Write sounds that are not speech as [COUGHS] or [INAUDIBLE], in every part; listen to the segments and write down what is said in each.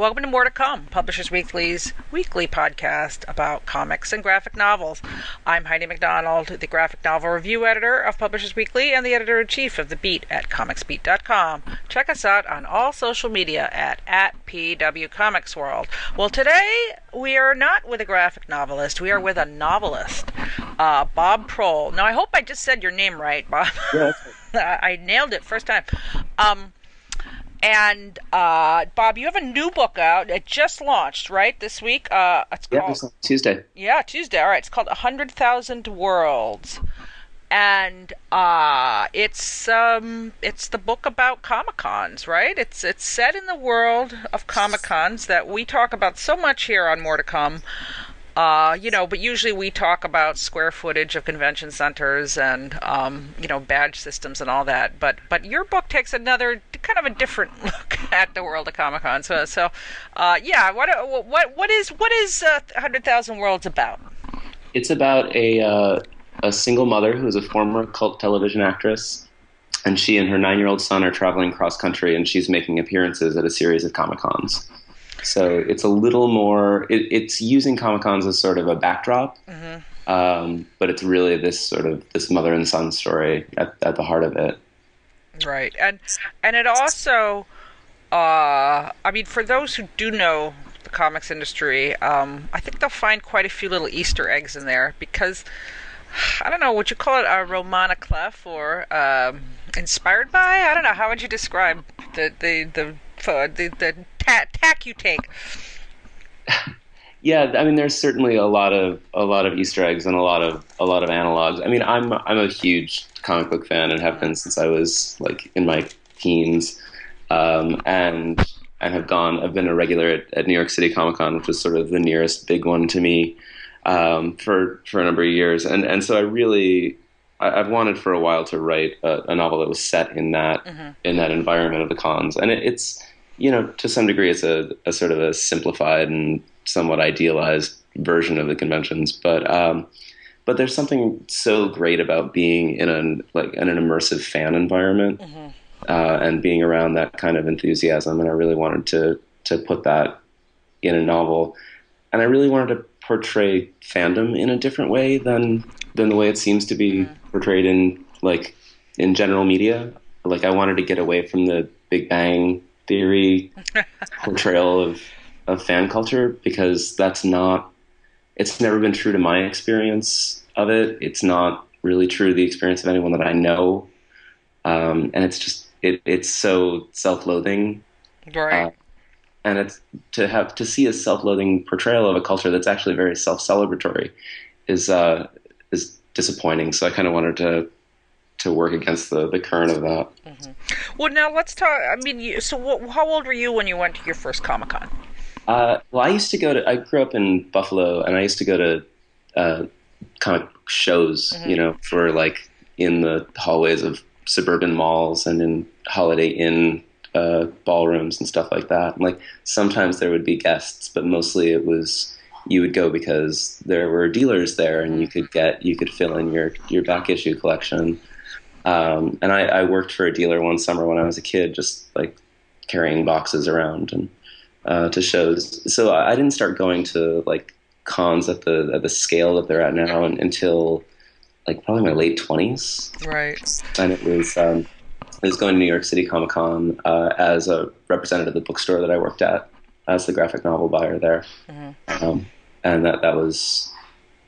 Welcome to More to Come, Publishers Weekly's weekly podcast about comics and graphic novels. I'm Heidi McDonald, the graphic novel review editor of Publishers Weekly and the editor in chief of The Beat at comicsbeat.com. Check us out on all social media at, at PW Comics World. Well, today we are not with a graphic novelist, we are with a novelist, uh, Bob Proehl. Now, I hope I just said your name right, Bob. Yeah, [LAUGHS] I nailed it first time. Um, and uh, Bob, you have a new book out. It just launched, right, this week. Uh, it's yeah, called Tuesday. yeah Tuesday. All right, it's called A Hundred Thousand Worlds, and uh, it's um, it's the book about Comic Cons, right? It's it's set in the world of Comic Cons that we talk about so much here on More to Come. Uh, you know, but usually we talk about square footage of convention centers and um, you know badge systems and all that. But but your book takes another kind of a different [LAUGHS] look at the world of Comic Con. So so uh, yeah, what what what is what is uh, Hundred Thousand Worlds about? It's about a uh, a single mother who is a former cult television actress, and she and her nine year old son are traveling cross country, and she's making appearances at a series of Comic Cons. So it's a little more. It, it's using Comic Cons as sort of a backdrop, um, but it's really this sort of this mother and son story at, at the heart of it. Right, and and it also, uh, I mean, for those who do know the comics industry, um, I think they'll find quite a few little Easter eggs in there because I don't know, would you call it a roman à clef or um, inspired by? I don't know. How would you describe the the the the, the ta- tack you take? Yeah, I mean, there's certainly a lot of a lot of Easter eggs and a lot of a lot of analogs. I mean, I'm I'm a huge comic book fan and have been since I was like in my teens, um, and and have gone. I've been a regular at, at New York City Comic Con, which is sort of the nearest big one to me, um, for for a number of years, and and so I really. I- I've wanted for a while to write a, a novel that was set in that in that environment of the cons, and it, it's you know to some degree it's a, a sort of a simplified and somewhat idealized version of the conventions, but um, but there's something so great about being in an like in an immersive fan environment uh, and being around that kind of enthusiasm. And I really wanted to to put that in a novel, and I really wanted to portray fandom in a different way than than the way it seems to be portrayed in like in general media. Like I wanted to get away from the Big Bang theory [LAUGHS] portrayal of of fan culture because that's not it's never been true to my experience of it. It's not really true to the experience of anyone that i know. Um, and it's just it, it's so self-loathing. Right. Uh, and it's to have to see a self-loathing portrayal of a culture that's actually very self-celebratory is uh, is disappointing. So i kind of wanted to to work against the, the current of that well, now let's talk. I mean, you, so what, how old were you when you went to your first Comic Con? Uh, well, I used to go to. I grew up in Buffalo, and I used to go to uh, comic shows. You know, for like in the hallways of suburban malls and in Holiday Inn uh, ballrooms and stuff like that. And like sometimes there would be guests, but mostly it was you would go because there were dealers there, and you could get you could fill in your your back issue collection. Um, and I, I worked for a dealer one summer when I was a kid, just like carrying boxes around and uh, to shows. So I I didn't start going to like cons at the at the scale that they're at now un- until like probably my late twenties, Right. and it was um, I was going to New York City Comic Con uh, as a representative of the bookstore that I worked at as the graphic novel buyer there, um, and that that was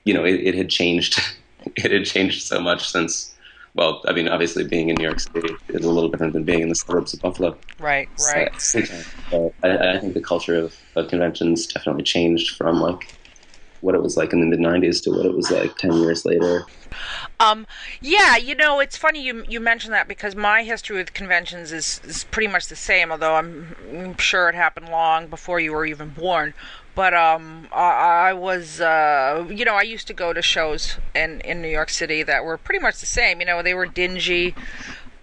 you know it, it had changed [LAUGHS] it had changed so much since. Well, I mean, obviously, being in New York City is a little different than being in the suburbs of Buffalo. Right. Right. [LAUGHS] So I, I think the culture of, of conventions definitely changed from like what it was like in the mid '90s to what it was like ten years later. Um, yeah, you know, it's funny you you mentioned that because my history with conventions is, is pretty much the same. Although I'm, I'm sure it happened long before you were even born. But um, I, I was, uh, you know, I used to go to shows in in New York City that were pretty much the same. You know, they were dingy,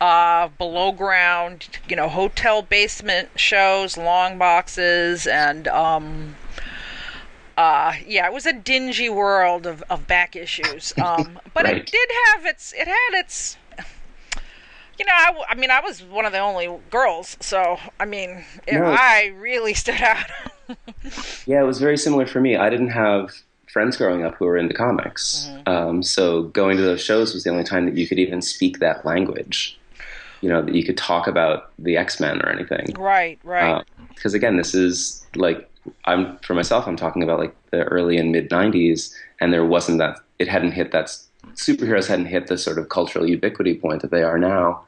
uh, below ground, you know, hotel basement shows, long boxes, and um, uh, yeah, it was a dingy world of, of back issues. Um, [LAUGHS] but it did have its, it had its, you know, I mean, I was one of the only girls, so I mean, No. I really [LAUGHS] stood out. Yeah, it was very similar for me. I didn't have friends growing up who were into comics, um, so going to those shows was the only time that you could even speak that language. You know, that you could talk about the X Men or anything. right, right. Because again, this is like I'm for myself. I'm talking about like the early and mid '90s, and there wasn't that. It hadn't hit that. Superheroes hadn't hit the sort of cultural ubiquity point that they are now,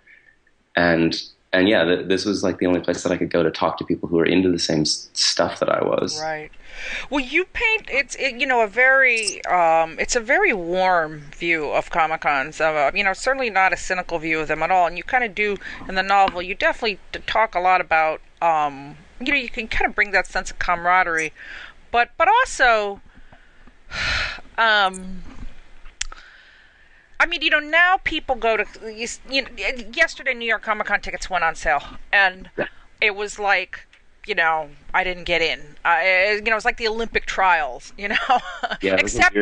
and and yeah, th- this was like the only place that I could go to talk to people who were into the same s- stuff that I was. Right. Well, you paint it's it, you know a very um, it's a very warm view of Comic Cons. Uh, you know, certainly not a cynical view of them at all. And you kind of do in the novel. You definitely talk a lot about um, you know you can kind of bring that sense of camaraderie, but but also [SIGHS] um. I mean, you know, now people go to. You, you know, yesterday, New York Comic Con tickets went on sale, and it was like, you know, I didn't get in. Uh, it- you know, it was like the Olympic trials. You know, [LAUGHS] Yeah, it was a except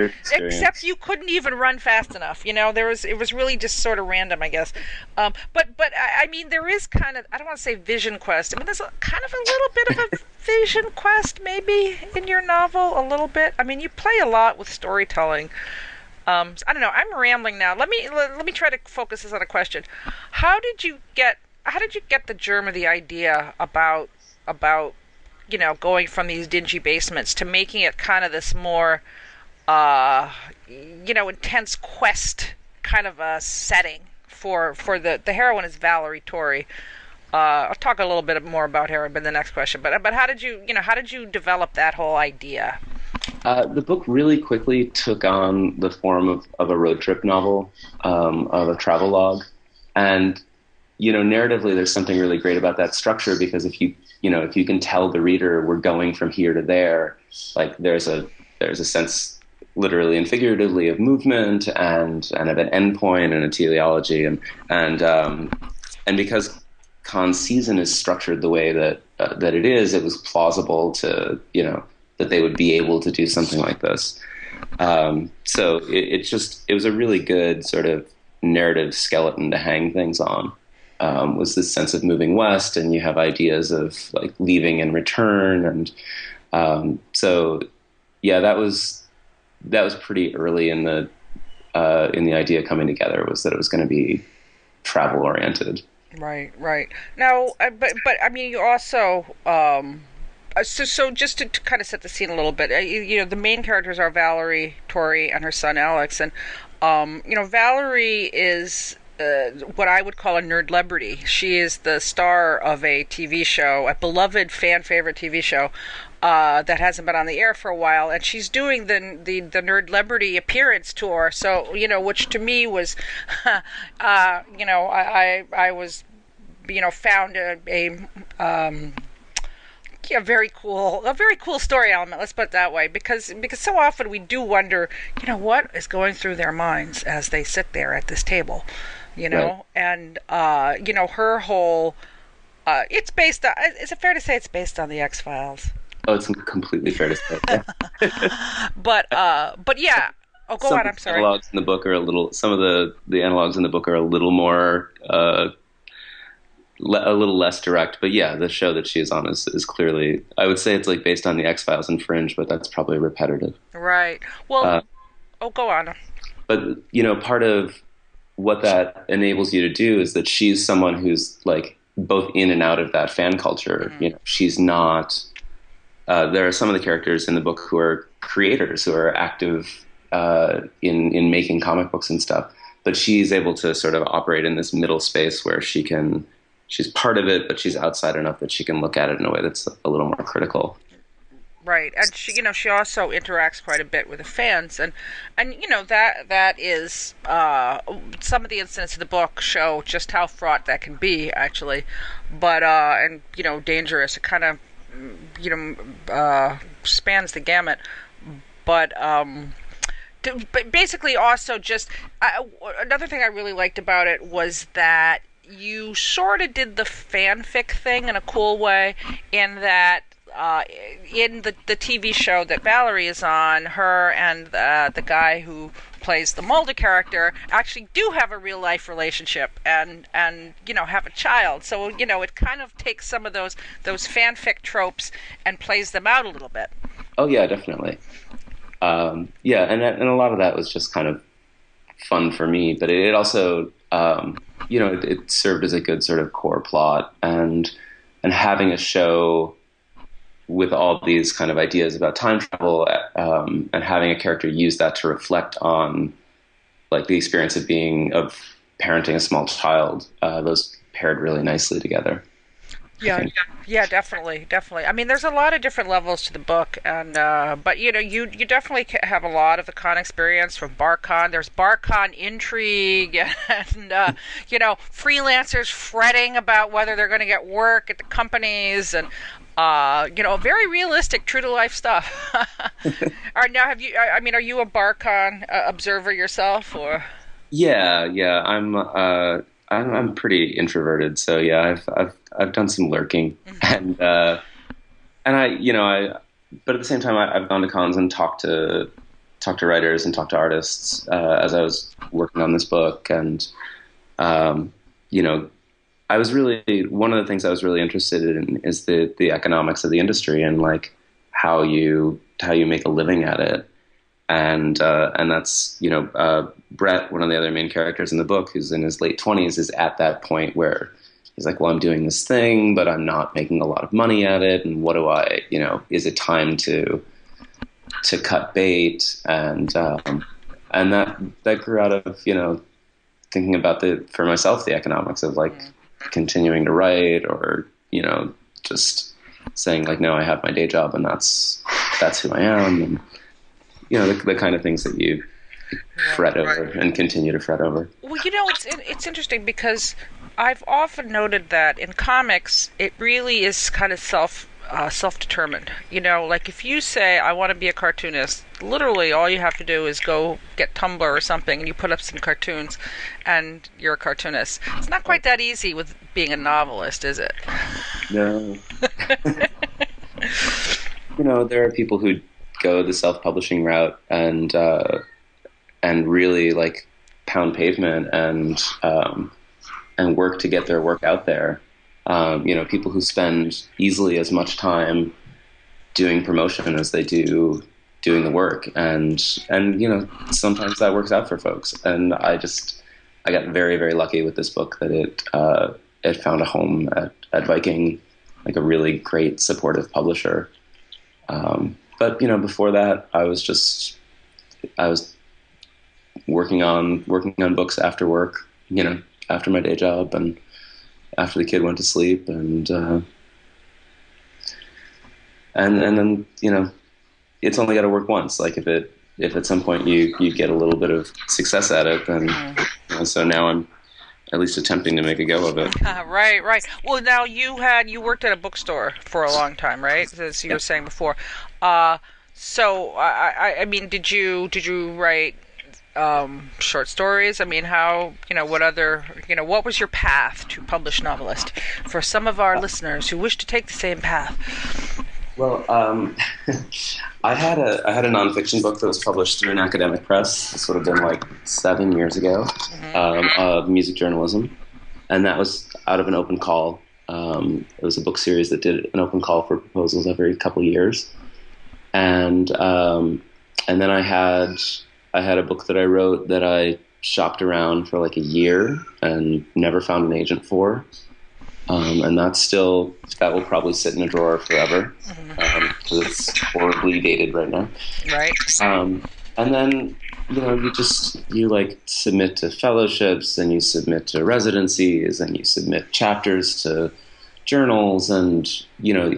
except you couldn't even run fast enough. You know, there was it was really just sort of random, I guess. Um, but but I, I mean, there is kind of I don't want to say vision quest. I mean, there's a, kind of a little bit of a [LAUGHS] vision quest maybe in your novel, a little bit. I mean, you play a lot with storytelling. Um, I don't know. I'm rambling now. Let me let, let me try to focus this on a question. How did you get? How did you get the germ of the idea about about you know going from these dingy basements to making it kind of this more uh, you know intense quest kind of a setting for for the the heroine is Valerie Torrey. Uh, I'll talk a little bit more about her in the next question. But but how did you you know how did you develop that whole idea? Uh, the book really quickly took on the form of, of a road trip novel, um, of a travel log, and you know, narratively, there's something really great about that structure because if you you know if you can tell the reader we're going from here to there, like there's a there's a sense literally and figuratively of movement and and of an endpoint and a teleology. And and um, and because con season is structured the way that uh, that it is, it was plausible to you know that they would be able to do something like this. Um, so it, it just it was a really good sort of narrative skeleton to hang things on. Um, was this sense of moving west, and you have ideas of like leaving and return, and um, so yeah, that was that was pretty early in the uh, in the idea coming together was that it was going to be travel oriented. Right, right. Now, uh, but but I mean, you also um, so so just to, to kind of set the scene a little bit. Uh, you, you know, the main characters are Valerie, Torrey, and her son Alex, and um, you know, Valerie is. Uh, what I would call a nerd celebrity. She is the star of a TV show, a beloved fan favorite TV show uh, that hasn't been on the air for a while, and she's doing the the, the nerd celebrity appearance tour. So you know, which to me was, [LAUGHS] uh, you know, I, I I was you know found a, a um a very cool a very cool story element let's put it that way because because so often we do wonder you know what is going through their minds as they sit there at this table you know Right. and uh you know her whole uh it's based on is it fair to say it's based on the x-files Oh, it's completely fair to say. Yeah. [LAUGHS] but uh but yeah oh go some on i'm the sorry Analogs in the book are a little. Some of the the analogs in the book are a little more, uh, le- a little less direct. But yeah, the show that she is on is, is clearly. I would say it's like based on the X Files and Fringe, but that's probably repetitive. right well Uh, oh go on But you know, part of what that enables you to do is that she's someone who's like both in and out of that fan culture. You know, she's not. Uh, there are some of the characters in the book who are creators who are active uh, in in making comic books and stuff, but she's able to sort of operate in this middle space where she can. She's part of it, but she's outside enough that she can look at it in a way that's a little more critical. Right, and she, you know, she also interacts quite a bit with the fans, and and you know that that is uh, some of the incidents of the book show just how fraught that can be, actually, but uh, and you know, dangerous. It kind of you know uh, spans the gamut, but um, to, but basically also just I, another thing I really liked about it was that you sort of did the fanfic thing in a cool way in that uh, in the the TV show that Valerie is on, her and uh, the guy who plays the Mulder character actually do have a real life relationship and and you know have a child. So you know it kind of takes some of those those fanfic tropes and plays them out a little bit. Oh yeah, definitely. Um, yeah, and and a lot of that was just kind of fun for me, but it, also um, you know it, it served as a good sort of core plot. And and having a show with all these kind of ideas about time travel um, and having a character use that to reflect on like the experience of being of parenting a small child uh, those paired really nicely together yeah yeah definitely definitely i mean there's a lot of different levels to the book and uh, but you know you you definitely have a lot of the con experience from barcon there's barcon intrigue [LAUGHS] and uh, you know freelancers fretting about whether they're going to get work at the companies and uh, you know, very realistic, true to life stuff. [LAUGHS] All right, now have you? I mean, are you a BarCon uh, observer yourself, or? Yeah, yeah, I'm. Uh, I'm, I'm pretty introverted, so yeah, I've I've I've done some lurking, mm-hmm. and uh, and I, you know, I. But at the same time, I, have gone to cons and talked to talked to writers and talked to artists uh, as I was working on this book, and um, you know, I was really one of the things I was really interested in is the the economics of the industry and like how you how you make a living at it, and uh, and that's you know uh, Brett, one of the other main characters in the book, who's in his late twenties, is at that point where he's like, well, I'm doing this thing, but I'm not making a lot of money at it, and what do I, you know, is it time to to cut bait? And um, and that that grew out of you know thinking about the for myself the economics of like. Continuing to write or you know just saying like no i have my day job and that's that's who i am. And you know the, the kind of things that you fret over and continue to fret over well you know it's it's interesting because i've often noted that in comics it really is kind of self uh, self-determined. You know, like if you say I want to be a cartoonist, literally all you have to do is go get Tumblr or something, and you put up some cartoons, and you're a cartoonist. It's not quite that easy with being a novelist, is it? No. [LAUGHS] [LAUGHS] you know, there are people who go the self-publishing route and uh, and really like pound pavement and um, and work to get their work out there um, you know, people who spend easily as much time doing promotion as they do doing the work, and and you know, sometimes that works out for folks. And I just I got very very lucky with this book that it uh, it found a home at, at Viking, like a really great supportive publisher. Um, but you know, before that, I was just I was working on working on books after work, you know, after my day job, and after the kid went to sleep, and uh, and and then you know, it's only got to work once. Like if it if at some point you you get a little bit of success at it, then you know, so now I'm at least attempting to make a go of it. Uh, [LAUGHS] right, right. Well, now you had you worked at a bookstore for a long time, right? As you yeah. were saying before. Uh, so I, I, I mean, did you did you write um, short stories? I mean, how, you know, what other, you know, what was your path to publish novelist for some of our listeners who wish to take the same path? Well, um, [LAUGHS] I had a I had a nonfiction book that was published through an academic press. This would have been like seven years ago, mm-hmm. um, of music journalism, and that was out of an open call. Um, it was a book series that did an open call for proposals every couple years, and um, and then I had I had a book that I wrote that I shopped around for like a year and never found an agent for. Um, and that's still that will probably sit in a drawer forever because mm-hmm. um, it's horribly dated right now. Right. Um, and then you know you just you like submit to fellowships and you submit to residencies and you submit chapters to journals and you know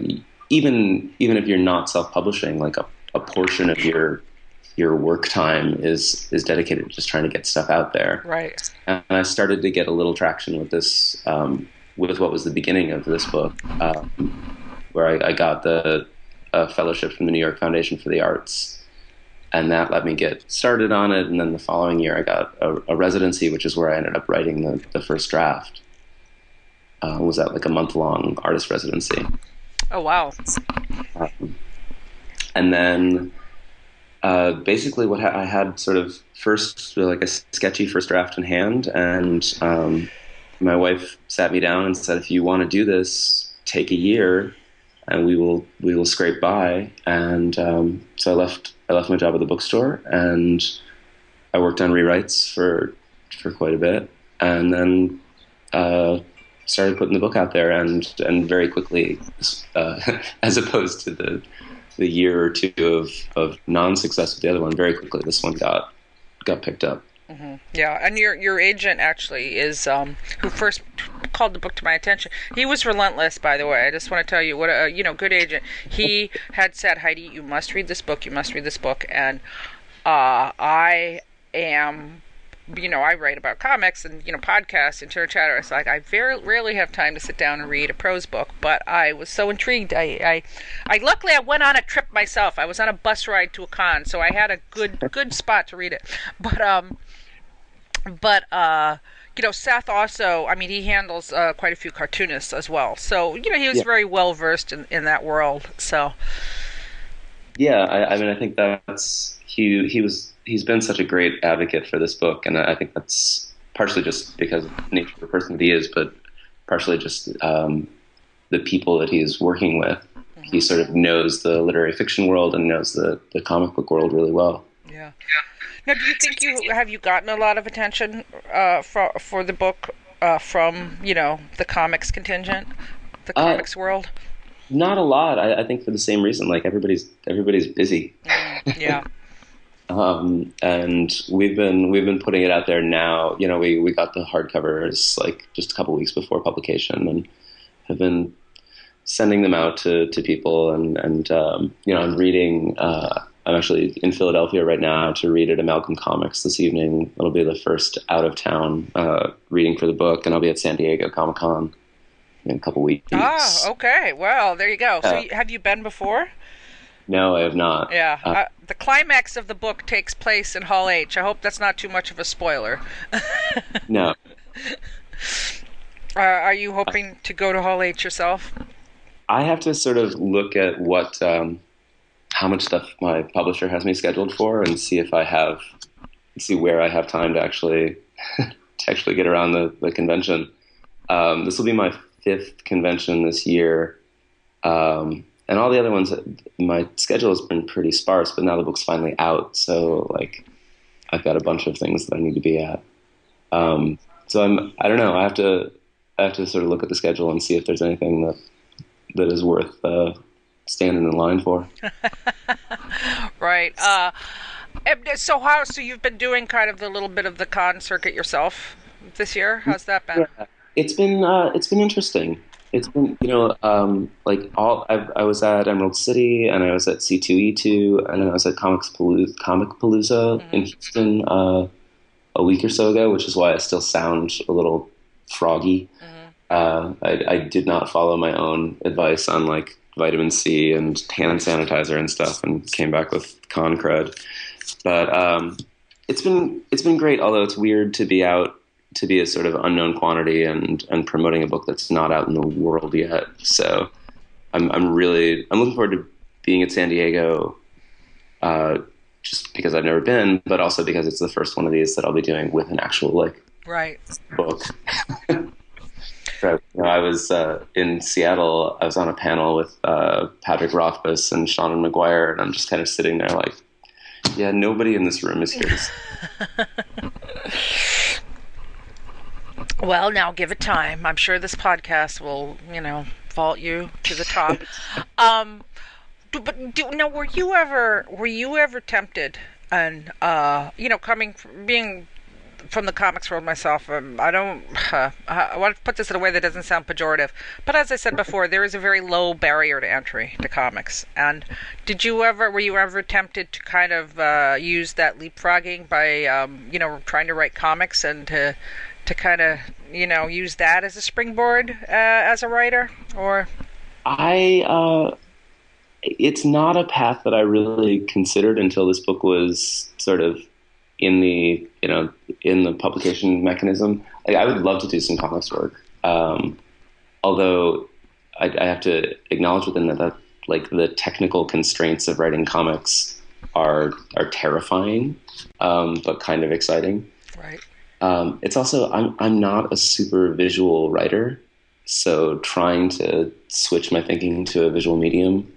even even if you're not self-publishing like a, a portion of your your work time is is dedicated to just trying to get stuff out there. Right. And I started to get a little traction with this, um, with what was the beginning of this book, um, where I, I, got the fellowship from the New York Foundation for the Arts, and that let me get started on it. And then the following year, I got a, a residency, which is where I ended up writing the, the first draft. Uh, was that like a month long artist residency? Oh wow! Um, and then uh, basically, what ha- I had sort of first like a sketchy first draft in hand, and um, my wife sat me down and said, "If you want to do this, take a year, and we will we will scrape by." And um, so I left I left my job at the bookstore, and I worked on rewrites for for quite a bit, and then uh, started putting the book out there, and and very quickly, uh, [LAUGHS] as opposed to the the year or two of, of non-success with the other one, very quickly this one got got picked up. Mm-hmm. Yeah, and your your agent actually is um, who first called the book to my attention. He was relentless, by the way. I just want to tell you what a you know good agent. He had said, Heidi, you must read this book. You must read this book, and uh, I am you know, I write about comics and you know podcasts and Turner Chatter. It's like I very rarely have time to sit down and read a prose book, but I was so intrigued. I, I, I luckily I went on a trip myself. I was on a bus ride to a con, so I had a good good spot to read it. But um, but uh, you know, Seth also. I mean, he handles uh, quite a few cartoonists as well. So you know, he was yeah. very well versed in in that world. So. Yeah, I, I mean, I think that's he. He was he's been such a great advocate for this book, and I think that's partially just because of the nature of the person that he is, but partially just um, the people that he's working with. Mm-hmm. He sort of knows the literary fiction world and knows the, the comic book world really well. Yeah. Now, do you think you have you gotten a lot of attention uh, for for the book uh, from you know the comics contingent, the uh, comics uh, world? Not a lot. I, I, think for the same reason. Like everybody's everybody's busy. Mm, yeah. [LAUGHS] [LAUGHS] Um, and we've been we've been putting it out there now. You know, we, we got the hardcovers like just a couple weeks before publication, and have been sending them out to, to people. And and um, you know, I'm reading. Uh, I'm actually in Philadelphia right now to read at Amalgam Comics this evening. It'll be the first out of town uh, reading for the book, and I'll be at San Diego Comic Con in a couple weeks. Ah, okay. Well, there you go. So, have you been before? No, I have not. Yeah. Uh, uh, the climax of the book takes place in Hall H. I hope that's not too much of a spoiler. no. [LAUGHS] Uh, are you hoping to go to Hall H yourself? I have to sort of look at what, um, how much stuff my publisher has me scheduled for, and see if I have, see where I have time to actually, [LAUGHS] to actually get around the the convention. Um, this will be my fifth convention this year. Um, and all the other ones, my schedule has been pretty sparse, but now the book's finally out, so like I've got a bunch of things that I need to be at. Um, so I'm I don't know. I have to I have to sort of look at the schedule and see if there's anything that that is worth uh, standing in line for. [LAUGHS] right. Uh, so how? So you've been doing kind of the little bit of the con circuit yourself this year. How's that been? Yeah. It's been uh, it's been interesting it's been you know um, like all I, I, was at Emerald City and I was at C2E2 and then I was at Comics Palooza, Comicpalooza mm-hmm. in Houston uh, a week or so ago, which is why I still sound a little froggy. Mm-hmm. Uh, I, I, did not follow my own advice on like vitamin C and hand sanitizer and stuff, and came back with con crud. But um, it's been it's been great. Although it's weird to be out to be a sort of unknown quantity and and promoting a book that's not out in the world yet. So I'm I'm really I'm looking forward to being at San Diego, uh, just because I've never been, but also because it's the first one of these that I'll be doing with an actual like right book. [LAUGHS] so, you know, I was uh, in Seattle. I was on a panel with uh, Patrick Rothfuss and Seanan McGuire, and I'm just kind of sitting there like, yeah, nobody in this room is here. [LAUGHS] Well, now give it time. I'm sure this podcast will, you know, vault you to the top. [LAUGHS] um, do, but do, now, were you ever were you ever tempted, and uh, you know, coming from, being from the comics world myself, um, I don't. Uh, [SIGHS] I want to put this in a way that doesn't sound pejorative, but as I said before, there is a very low barrier to entry to comics. And did you ever, were you ever tempted to kind of uh, use that leapfrogging by, um, you know, trying to write comics and to to kind of you know use that as a springboard uh, as a writer or i uh, it's not a path that i really considered until this book was sort of in the you know in the publication mechanism like, i would love to do some comics work um, although I, I have to acknowledge within that, that like the technical constraints of writing comics are are terrifying, um, but kind of exciting. Right. Um, it's also I'm I'm not a super visual writer, so trying to switch my thinking to a visual medium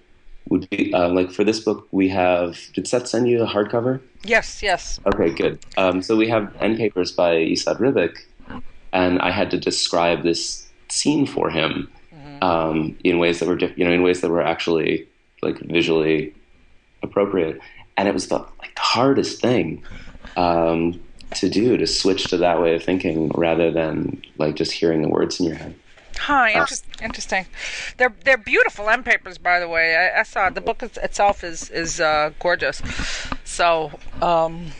would be uh, like for this book we have. Did Seth send you a hardcover? Yes. Yes. Okay, good. Um, so we have end papers by Esad Ribic, and I had to describe this scene for him um, in ways that were diff- you know in ways that were actually like visually appropriate, and it was the like the hardest thing um, to do to switch to that way of thinking rather than like just hearing the words in your head. Huh, inter- interesting. They're they're beautiful end papers, by the way. I, I saw the book is- itself is is uh, gorgeous. So, um,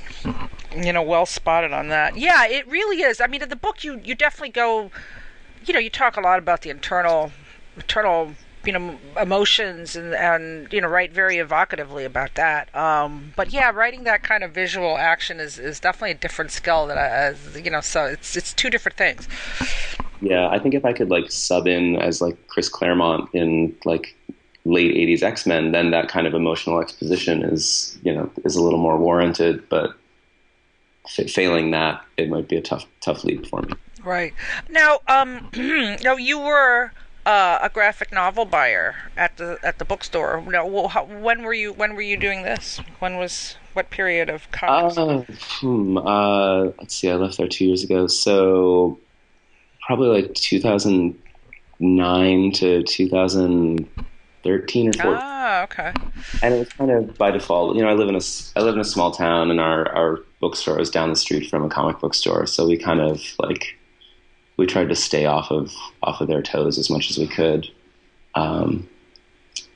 you know, well spotted on that. Yeah, it really is. I mean, in the book, you you definitely go. You know, you talk a lot about the internal internal you know emotions and and you know write very evocatively about that um but yeah writing that kind of visual action is is definitely a different skill that I, you know so it's it's two different things Yeah, I think if I could like sub in as like Chris Claremont in like late '80s X Men, then that kind of emotional exposition is you know is a little more warranted. But f- failing that, it might be a tough tough leap for me. right now um [CLEARS THROAT] no you were uh, a graphic novel buyer at the at the bookstore no well, how, when were you when were you doing this when was what period of comics Uh, hmm, uh, let's see, I left there two years ago, so probably like 2009 to 2013 or 14. ah okay and it was kind of by default. You know, I live in a I live in a small town, and our our bookstore is down the street from a comic book store. So we kind of like we tried to stay off of off of their toes as much as we could. Um,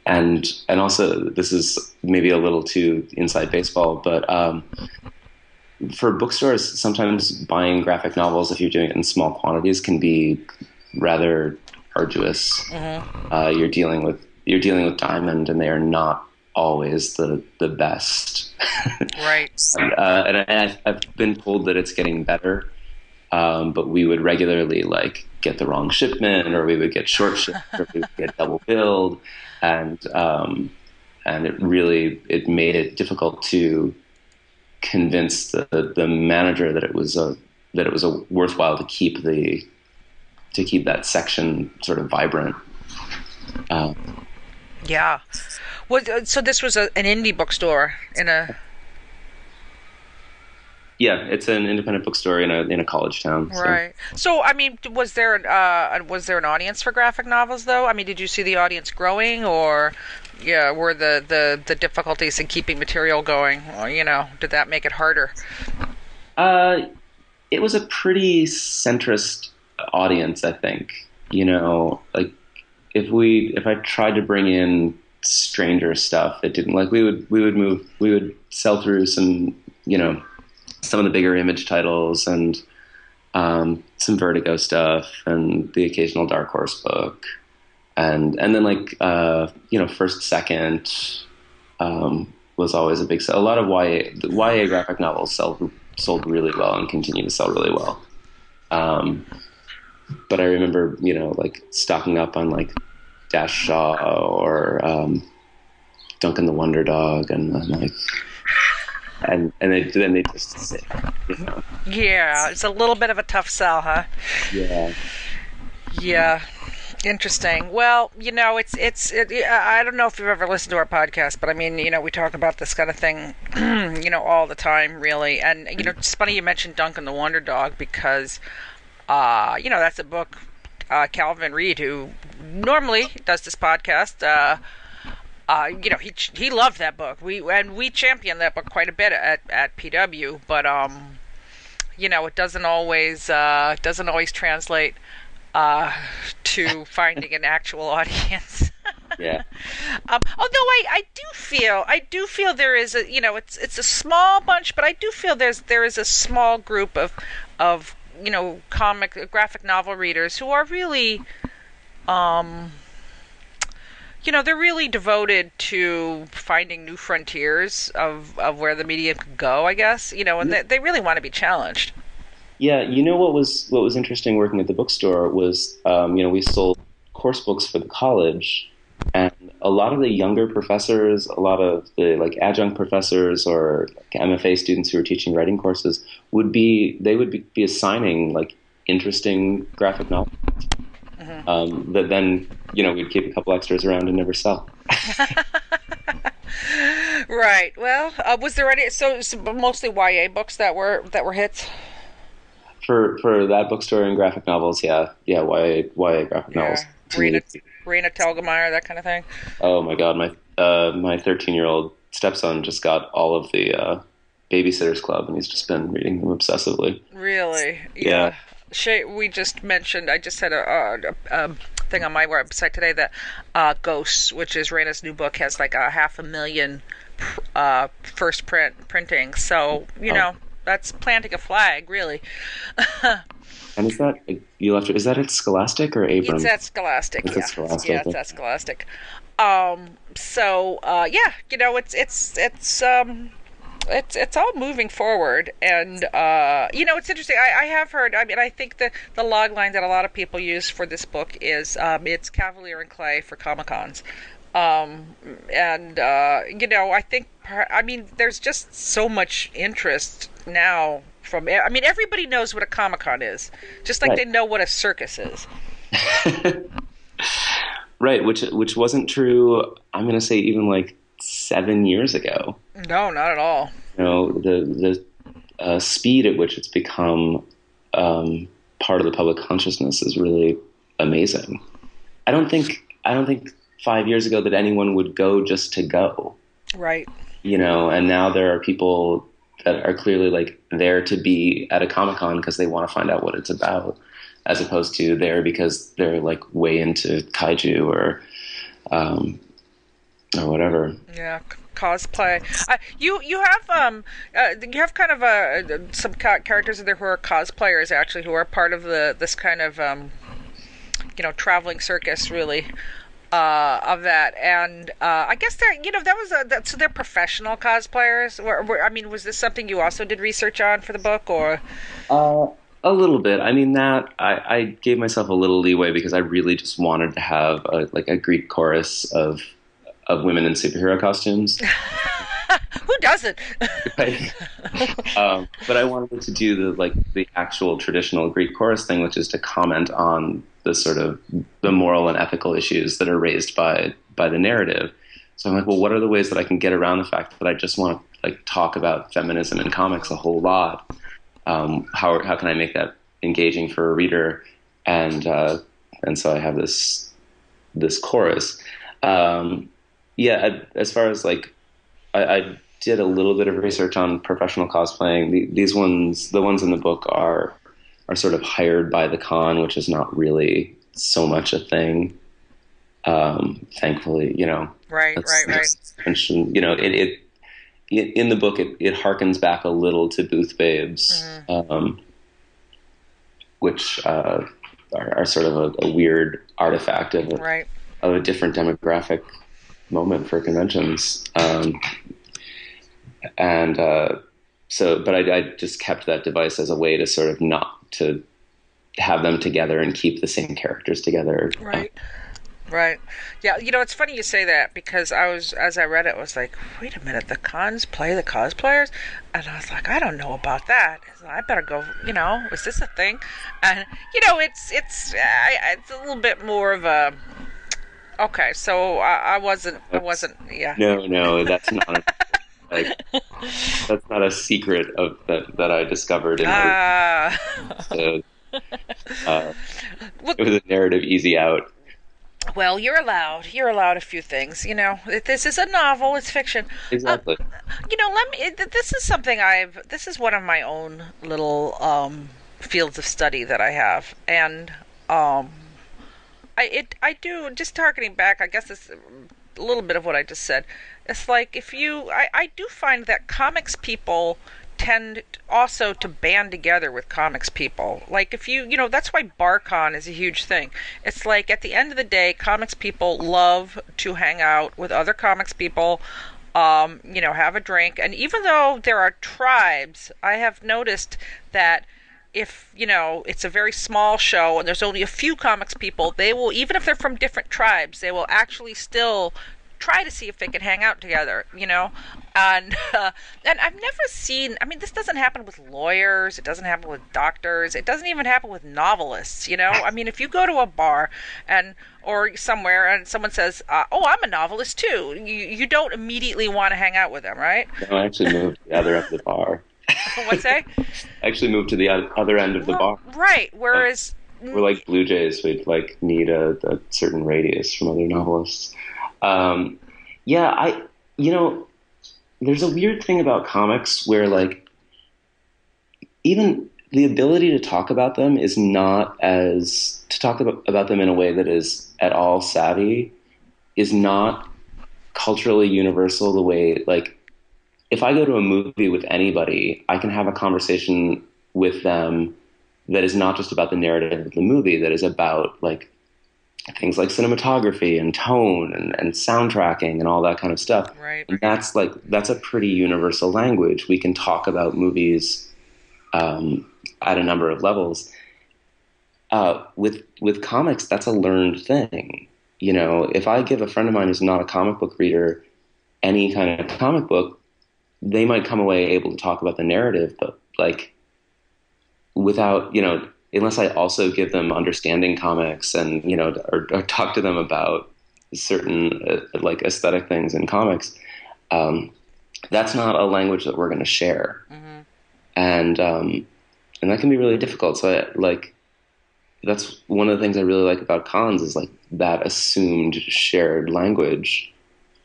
and and also this is maybe a little too inside baseball, but um, for bookstores, sometimes buying graphic novels, if you're doing it in small quantities, can be rather arduous. Uh, you're dealing with you're dealing with Diamond, and they are not always the the best. [LAUGHS] right uh, and I, I've, I've been told that it's getting better, um, but we would regularly like get the wrong shipment, or we would get short shipped, [LAUGHS] or we would get double billed, and um, and it really it made it difficult to convince the the manager that it was a that it was a worthwhile to keep the to keep that section sort of vibrant. Uh, Yeah. Was uh, so this was a, an indie bookstore in a yeah, it's an independent bookstore in a in a college town. so- right. So I mean, was there uh, was there an audience for graphic novels though? I mean, did you see the audience growing, or yeah, were the the the difficulties in keeping material going? You know, did that make it harder? Uh, it was a pretty centrist audience, I think. You know, like if we if I tried to bring in stranger stuff, it didn't like we would we would move we would sell through some you know some of the bigger image titles and um, some Vertigo stuff and the occasional Dark Horse book and and then like uh, you know first second um, was always a big sell. A lot of YA YA graphic novels sell sold really well and continue to sell really well. Um, but I remember you know like stocking up on like Dash Shaw or um, Duncan the Wonder Dog and then like and and they, then they just sit, you know Yeah, it's a little bit of a tough sell, huh? yeah Yeah. Interesting. Well, you know, it's it's. It, I don't know if you've ever listened to our podcast, but I mean, you know, we talk about this kind of thing, [CLEARS THROAT] you know, all the time, really. And you know, it's funny you mentioned Duncan the Wonder Dog because, uh, you know, that's a book. Uh, Calvin Reid, who normally does this podcast, uh, uh, you know, he he loved that book. We and we championed that book quite a bit at at PW, but um, you know, it doesn't always uh, doesn't always translate uh, to finding an actual audience. [LAUGHS] yeah. Um, although I, I do feel I do feel there is a you know it's it's a small bunch, but I do feel there's there is a small group of of you know comic graphic novel readers who are really um you know they're really devoted to finding new frontiers of of where the medium could go i guess you know and they, they really want to be challenged Yeah, you know what was what was interesting working at the bookstore was um, you know we sold course books for the college, and a lot of the younger professors, a lot of the like adjunct professors or like MFA students who were teaching writing courses would be they would be, be assigning like interesting graphic novels mm-hmm. um, that then you know we'd keep a couple extras around and never sell. [LAUGHS] right. Well, uh, was there any so, so, mostly YA books that were that were hits? For for that bookstore and graphic novels, yeah, yeah, YA YA graphic yeah. novels. Raina, Raina Telgemeier, that kind of thing. Oh my God, my uh, my thirteen year old stepson just got all of the uh, Babysitters Club, and he's just been reading them obsessively. Really? Yeah. yeah. Shay, we just mentioned. I just had a, a, a thing on my website today that uh, Ghosts, which is Raina's new book, has like a half a million uh, first print printing. So you oh. know that's planting a flag, really. and is that you left? Is that at Scholastic or Abrams? It's at Scholastic. It's yeah, at Scholastic. yeah, it's at Scholastic. Um, so uh, yeah, you know, it's it's it's um, it's it's all moving forward, and uh, you know it's interesting. I, I have heard. I mean, I think the the log line that a lot of people use for this book is um, it's Kavalier and Clay for Comic Cons, um, and uh, you know I think I mean there's just so much interest now from. I mean everybody knows what a Comic Con is, just like right. they know what a circus is. [LAUGHS] right, which which wasn't true. I'm going to say even like seven years ago. No, not at all. You know the the uh, speed at which it's become um, part of the public consciousness is really amazing. I don't think I don't think five years ago that anyone would go just to go. Right. You know, and now there are people that are clearly like there to be at a comic con because they want to find out what it's about, as opposed to there because they're like way into kaiju or um, or whatever. Yeah, cosplay. Uh, you you have um uh, you have kind of a some characters in there who are cosplayers actually who are part of the this kind of um you know traveling circus really. Uh, of that, and uh, I guess they're you know that was a, that, so they're professional cosplayers. Or, or, I mean, was this something you also did research on for the book, or? Uh, a little bit. I mean, that I, I gave myself a little leeway because I really just wanted to have a, like a Greek chorus of of women in superhero costumes. [LAUGHS] Who doesn't? right. um, but I wanted to do the like the actual traditional Greek chorus thing, which is to comment on the sort of the moral and ethical issues that are raised by by the narrative. So I'm like, well, what are the ways that I can get around the fact that I just want to like talk about feminism in comics a whole lot? Um, how how can I make that engaging for a reader? And uh, and so I have this this chorus. Um, yeah, as far as like, I, I, did a little bit of research on professional cosplaying. The, these ones, the ones in the book, are are sort of hired by the con, which is not really so much a thing. Um, thankfully, you know. Right, right, right. You know, it, it in the book it, it harkens back a little to Booth Babes, mm-hmm. um, which uh, are, are, sort of a, a weird artifact of a, right. of a different demographic moment for conventions. Um, and uh, so, but I, I, just kept that device as a way to sort of not to have them together and keep the same characters together. Right. Right. Yeah, you know, it's funny you say that because I was, as I read it, was like, wait a minute, the cons play the cosplayers? And I was like, I don't know about that. I better go, you know, is this a thing? And, you know, it's, it's, uh, it's a little bit more of a, Okay, so I, I wasn't. I wasn't. Yeah. No, no, that's not. [LAUGHS] Like, that's not a secret of that that I discovered in the, [LAUGHS] uh, it was a narrative easy out. Well, you're allowed. You're allowed a few things. You know, this is a novel. It's fiction. Exactly. Uh, you know, let me. This is something I've. This is one of my own little um, fields of study that I have, and um, I it I do just targeting back. I guess it's a little bit of what I just said. It's like if you I I do find that comics people tend also to band together with comics people. Like if you, you know, that's why BarCon is a huge thing. It's like at the end of the day, comics people love to hang out with other comics people, um, you know, have a drink. And even though there are tribes, I have noticed that if you know it's a very small show and there's only a few comics people, they will even if they're from different tribes, they will actually still try to see if they can hang out together, you know. And uh, [LAUGHS] and I've never seen. I mean, this doesn't happen with lawyers. It doesn't happen with doctors. It doesn't even happen with novelists. You know. I mean, if you go to a bar and or somewhere and someone says, uh, "Oh, I'm a novelist too," you you don't immediately want to hang out with them, right? No, I actually moved the other of the bar. [LAUGHS] What's that? [LAUGHS] Actually moved to the other end of the well, bar. Right. Whereas. We're like Blue Jays. We'd like need a, a certain radius from other novelists. Um, yeah, I, you know, there's a weird thing about comics where like even the ability to talk about them is not as to talk about, about them in a way that is at all savvy is not culturally universal the way like if I go to a movie with anybody, I can have a conversation with them that is not just about the narrative of the movie, that is about like things like cinematography and tone and, and soundtracking and all that kind of stuff. Right. And that's like that's a pretty universal language. We can talk about movies um, at a number of levels. Uh, with with comics, that's a learned thing. You know, if I give a friend of mine who's not a comic book reader any kind of comic book, they might come away able to talk about the narrative, but like without you know unless I also give them understanding comics and you know or, or talk to them about certain uh, like aesthetic things in comics, um, that's not a language that we're going to share, mm-hmm. and um, and that can be really difficult. So I, like that's one of the things I really like about cons is like that assumed shared language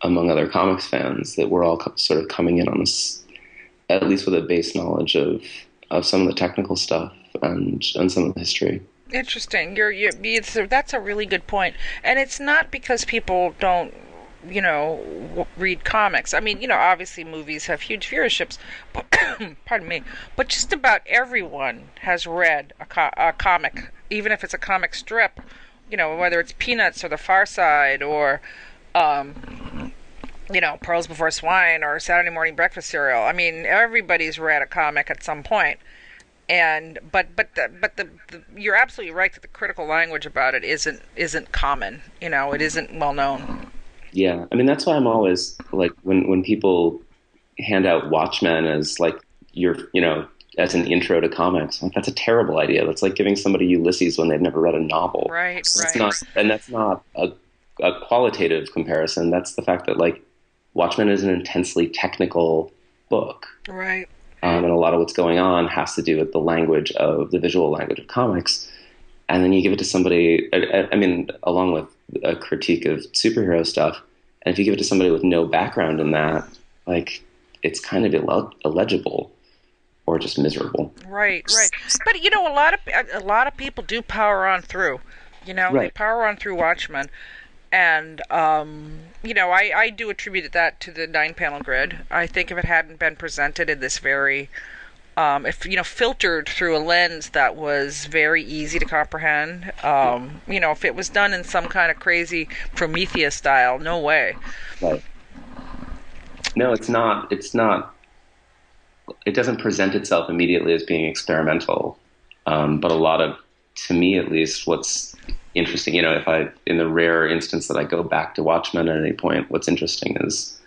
among other comics fans that we're all co- sort of coming in on this at least with a base knowledge of of some of the technical stuff and and some of the history. Interesting. You're you that's a really good point. point, and it's not because people don't you know read comics. I mean, you know, obviously movies have huge viewerships, but [COUGHS] pardon me, but just about everyone has read a, co- a comic, even if it's a comic strip. You know, whether it's Peanuts or The Far Side or um, you know, Pearls Before Swine or Saturday Morning Breakfast Cereal. I mean, everybody's read a comic at some point and but but the, but the, the, you're absolutely right that the critical language about it isn't isn't common. You know, it isn't well known. Yeah, I mean that's why I'm always like when when people hand out Watchmen as like your you know as an intro to comics, like that's a terrible idea. That's like giving somebody Ulysses when they've never read a novel. Right, so right. Not, and that's not a, a qualitative comparison. That's the fact that like Watchmen is an intensely technical book. Right. Um, and a lot of what's going on has to do with the language of the visual language of comics. And then you give it to somebody, I, I mean, along with a critique of superhero stuff. And if you give it to somebody with no background in that, like, it's kind of Ill- illegible or just miserable. Right, right. But you know, a lot of a lot of people do power on through. You know, Right. they power on through Watchmen, and um, you know, I I do attribute that to the nine panel grid. I think if it hadn't been presented in this very um, if you know filtered through a lens that was very easy to comprehend, um, you know, if it was done in some kind of crazy Promethea style, no way. Right. No, it's not. It's not. It doesn't present itself immediately as being experimental, um, but a lot of, to me at least, what's interesting, you know, if I, in the rare instance that I go back to Watchmen at any point, what's interesting is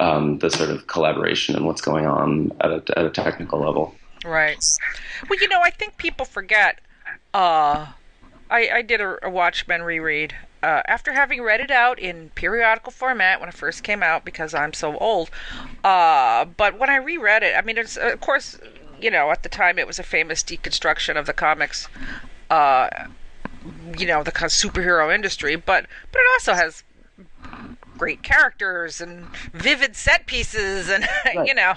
um, the sort of collaboration and what's going on at a, at a technical level. Right. Well, you know, I think people forget. Uh, I, I did a, a Watchmen reread uh, after having read it out in periodical format when it first came out because I'm so old. Uh, but when I reread it, I mean, it's of course, you know, at the time it was a famous deconstruction of the comics. Uh, you know, the kind of superhero industry, but but it also has great characters and vivid set pieces and [LAUGHS] you know.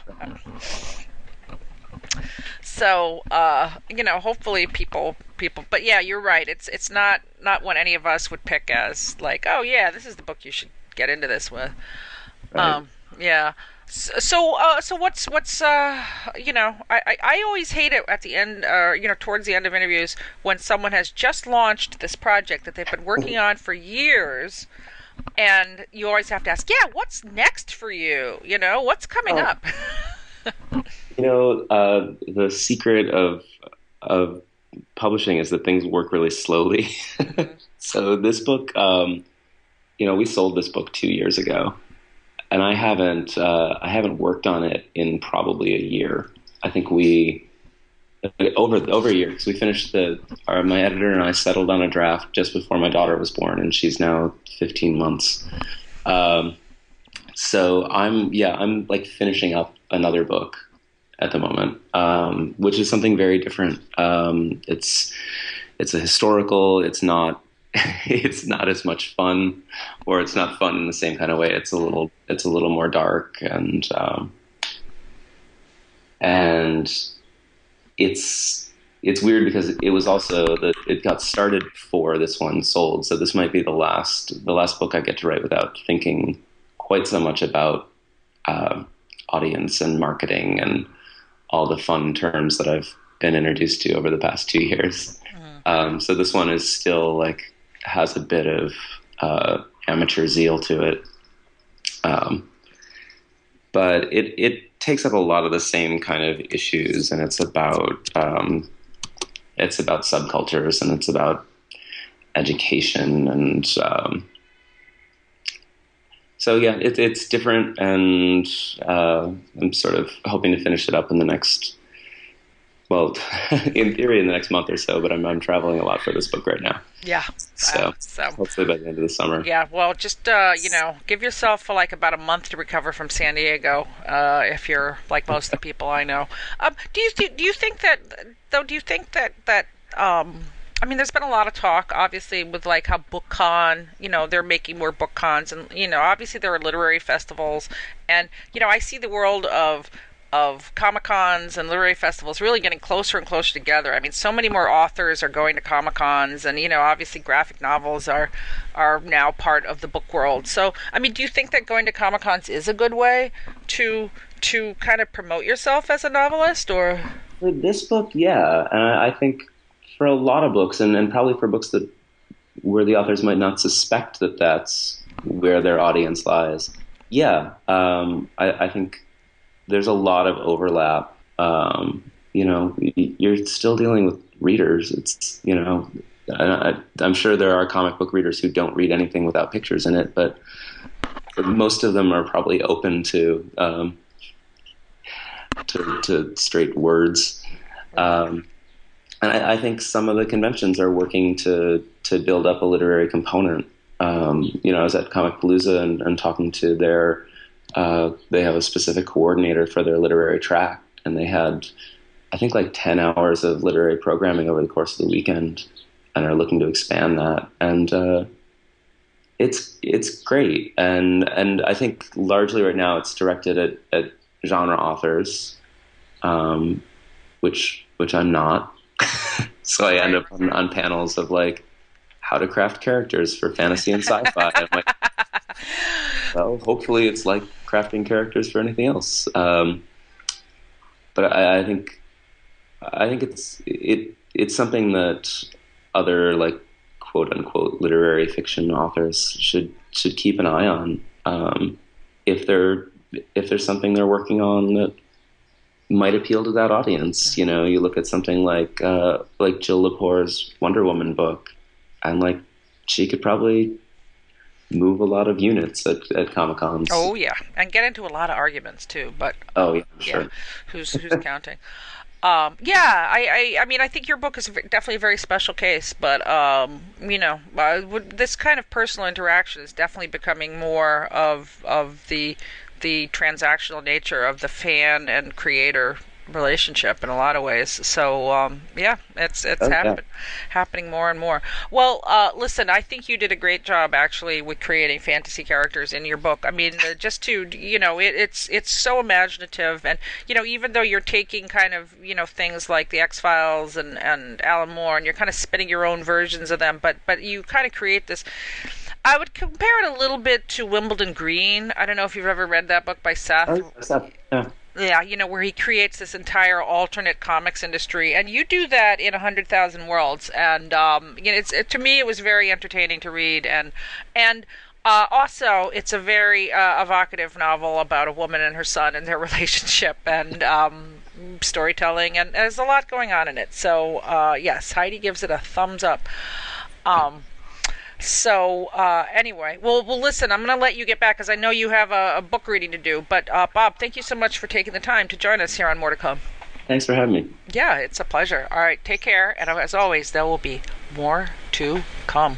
So uh you know hopefully people people but yeah you're right. It's it's not not what any of us would pick as like oh yeah this is the book you should get into this with. Right. um yeah so so, uh, so what's what's uh you know I, I I always hate it at the end uh you know towards the end of interviews when someone has just launched this project that they've been working on for years and you always have to ask yeah what's next for you you know what's coming Oh. up [LAUGHS] You know, uh, the secret of of publishing is that things work really slowly. [LAUGHS] Mm-hmm. so this book, um, you know, we sold this book two years ago, and I haven't uh, I haven't worked on it in probably a year. I think we over over a year because we finished the our, my editor and I settled on a draft just before my daughter was born, and she's now 15 months. Um, so I'm yeah I'm like finishing up another book at the moment, um, which is something very different. Um, it's it's a historical. It's not [LAUGHS] it's not as much fun, or it's not fun in the same kind of way. It's a little it's a little more dark and um, and it's it's weird because it was also that it got started before this one sold. So this might be the last the last book I get to write without thinking quite so much about uh, audience and marketing and all the fun terms that I've been introduced to over the past two years. Mm-hmm. Um, so this one is still like has a bit of uh, amateur zeal to it. Um, but it, it takes up a lot of the same kind of issues, and it's about um, it's about subcultures, and it's about education, and um, so yeah, it, it's different, and uh, I'm sort of hoping to finish it up in the next well, [LAUGHS] in theory, in the next month or so, but I'm, I'm traveling a lot for this book right now. Yeah. So, uh, so hopefully by the end of the summer. Yeah. Well, just uh, you know, give yourself like about a month to recover from San Diego, uh, if you're like most of the people I know. Um, do you do you think that though? Do you think that that um, I mean, there's been a lot of talk, obviously, with like how BookCon, you know, they're making more book cons, and you know, obviously there are literary festivals, and you know, I see the world of of Comic Cons and literary festivals really getting closer and closer together. I mean, so many more authors are going to Comic Cons, and you know, obviously, graphic novels are are now part of the book world. So, I mean, do you think that going to Comic Cons is a good way to to kind of promote yourself as a novelist, or? For this book, yeah, and I think for a lot of books, and, and probably for books that where the authors might not suspect that that's where their audience lies. Yeah, um, I, I think there's a lot of overlap. Um, you know, you're still dealing with readers. It's you know, I, am sure there are comic book readers who don't read anything without pictures in it, but most of them are probably open to um, to, to, straight words. Um, and I, I, think some of the conventions are working to to build up a literary component. Um, you know, I was at Comicpalooza and, and talking to their uh, they have a specific coordinator for their literary track, and they had, I think, like 10 hours of literary programming over the course of the weekend, and are looking to expand that. And uh, it's it's great, and and I think largely right now it's directed at, at genre authors, um, which which I'm not. [LAUGHS] so I end up on, on panels of like how to craft characters for fantasy and sci-fi. [LAUGHS] Well, hopefully it's like crafting characters for anything else. Um, but I, I, think I think it's it it's something that other like quote unquote literary fiction authors should should keep an eye on. Um, if they're if there's something they're working on that might appeal to that audience, you know, you look at something like uh, like Jill Lepore's Wonder Woman book, and like she could probably move a lot of units at, at Comic Cons. Oh yeah, and get into a lot of arguments too. But oh yeah, sure. Yeah, who's who's [LAUGHS] counting? Um, yeah, I, I, I mean, I think your book is definitely a very special case, but um, you know, uh, this kind of personal interaction is definitely becoming more of of the the transactional nature of the fan and creator relationship in a lot of ways. So um, yeah, it's it's okay. happen, happening more and more. Well, uh, listen, I think you did a great job actually with creating fantasy characters in your book. I mean, uh, just to you know, it, it's it's so imaginative, and you know, even though you're taking kind of you know things like the X Files and and Alan Moore, and you're kind of spinning your own versions of them, but but you kind of create this. I would compare it a little bit to Wimbledon Green. I don't know if you've ever read that book by Seth. Oh, yeah yeah, you know, where he creates this entire alternate comics industry, and you do that in a hundred thousand worlds, and um, you know, it's it, to me it was very entertaining to read, and and uh, also it's a very uh, evocative novel about a woman and her son and their [LAUGHS] relationship, and um, storytelling, and there's a lot going on in it. So uh, yes, Heidi gives it a thumbs up. Um, so uh, anyway, well, well, listen, I'm going to let you get back because I know you have a, a, book reading to do. But uh, Bob, thank you so much for taking the time to join us here on More to Come. Thanks for having me. Yeah, it's a pleasure. All right, take care, and as always, there will be more to come.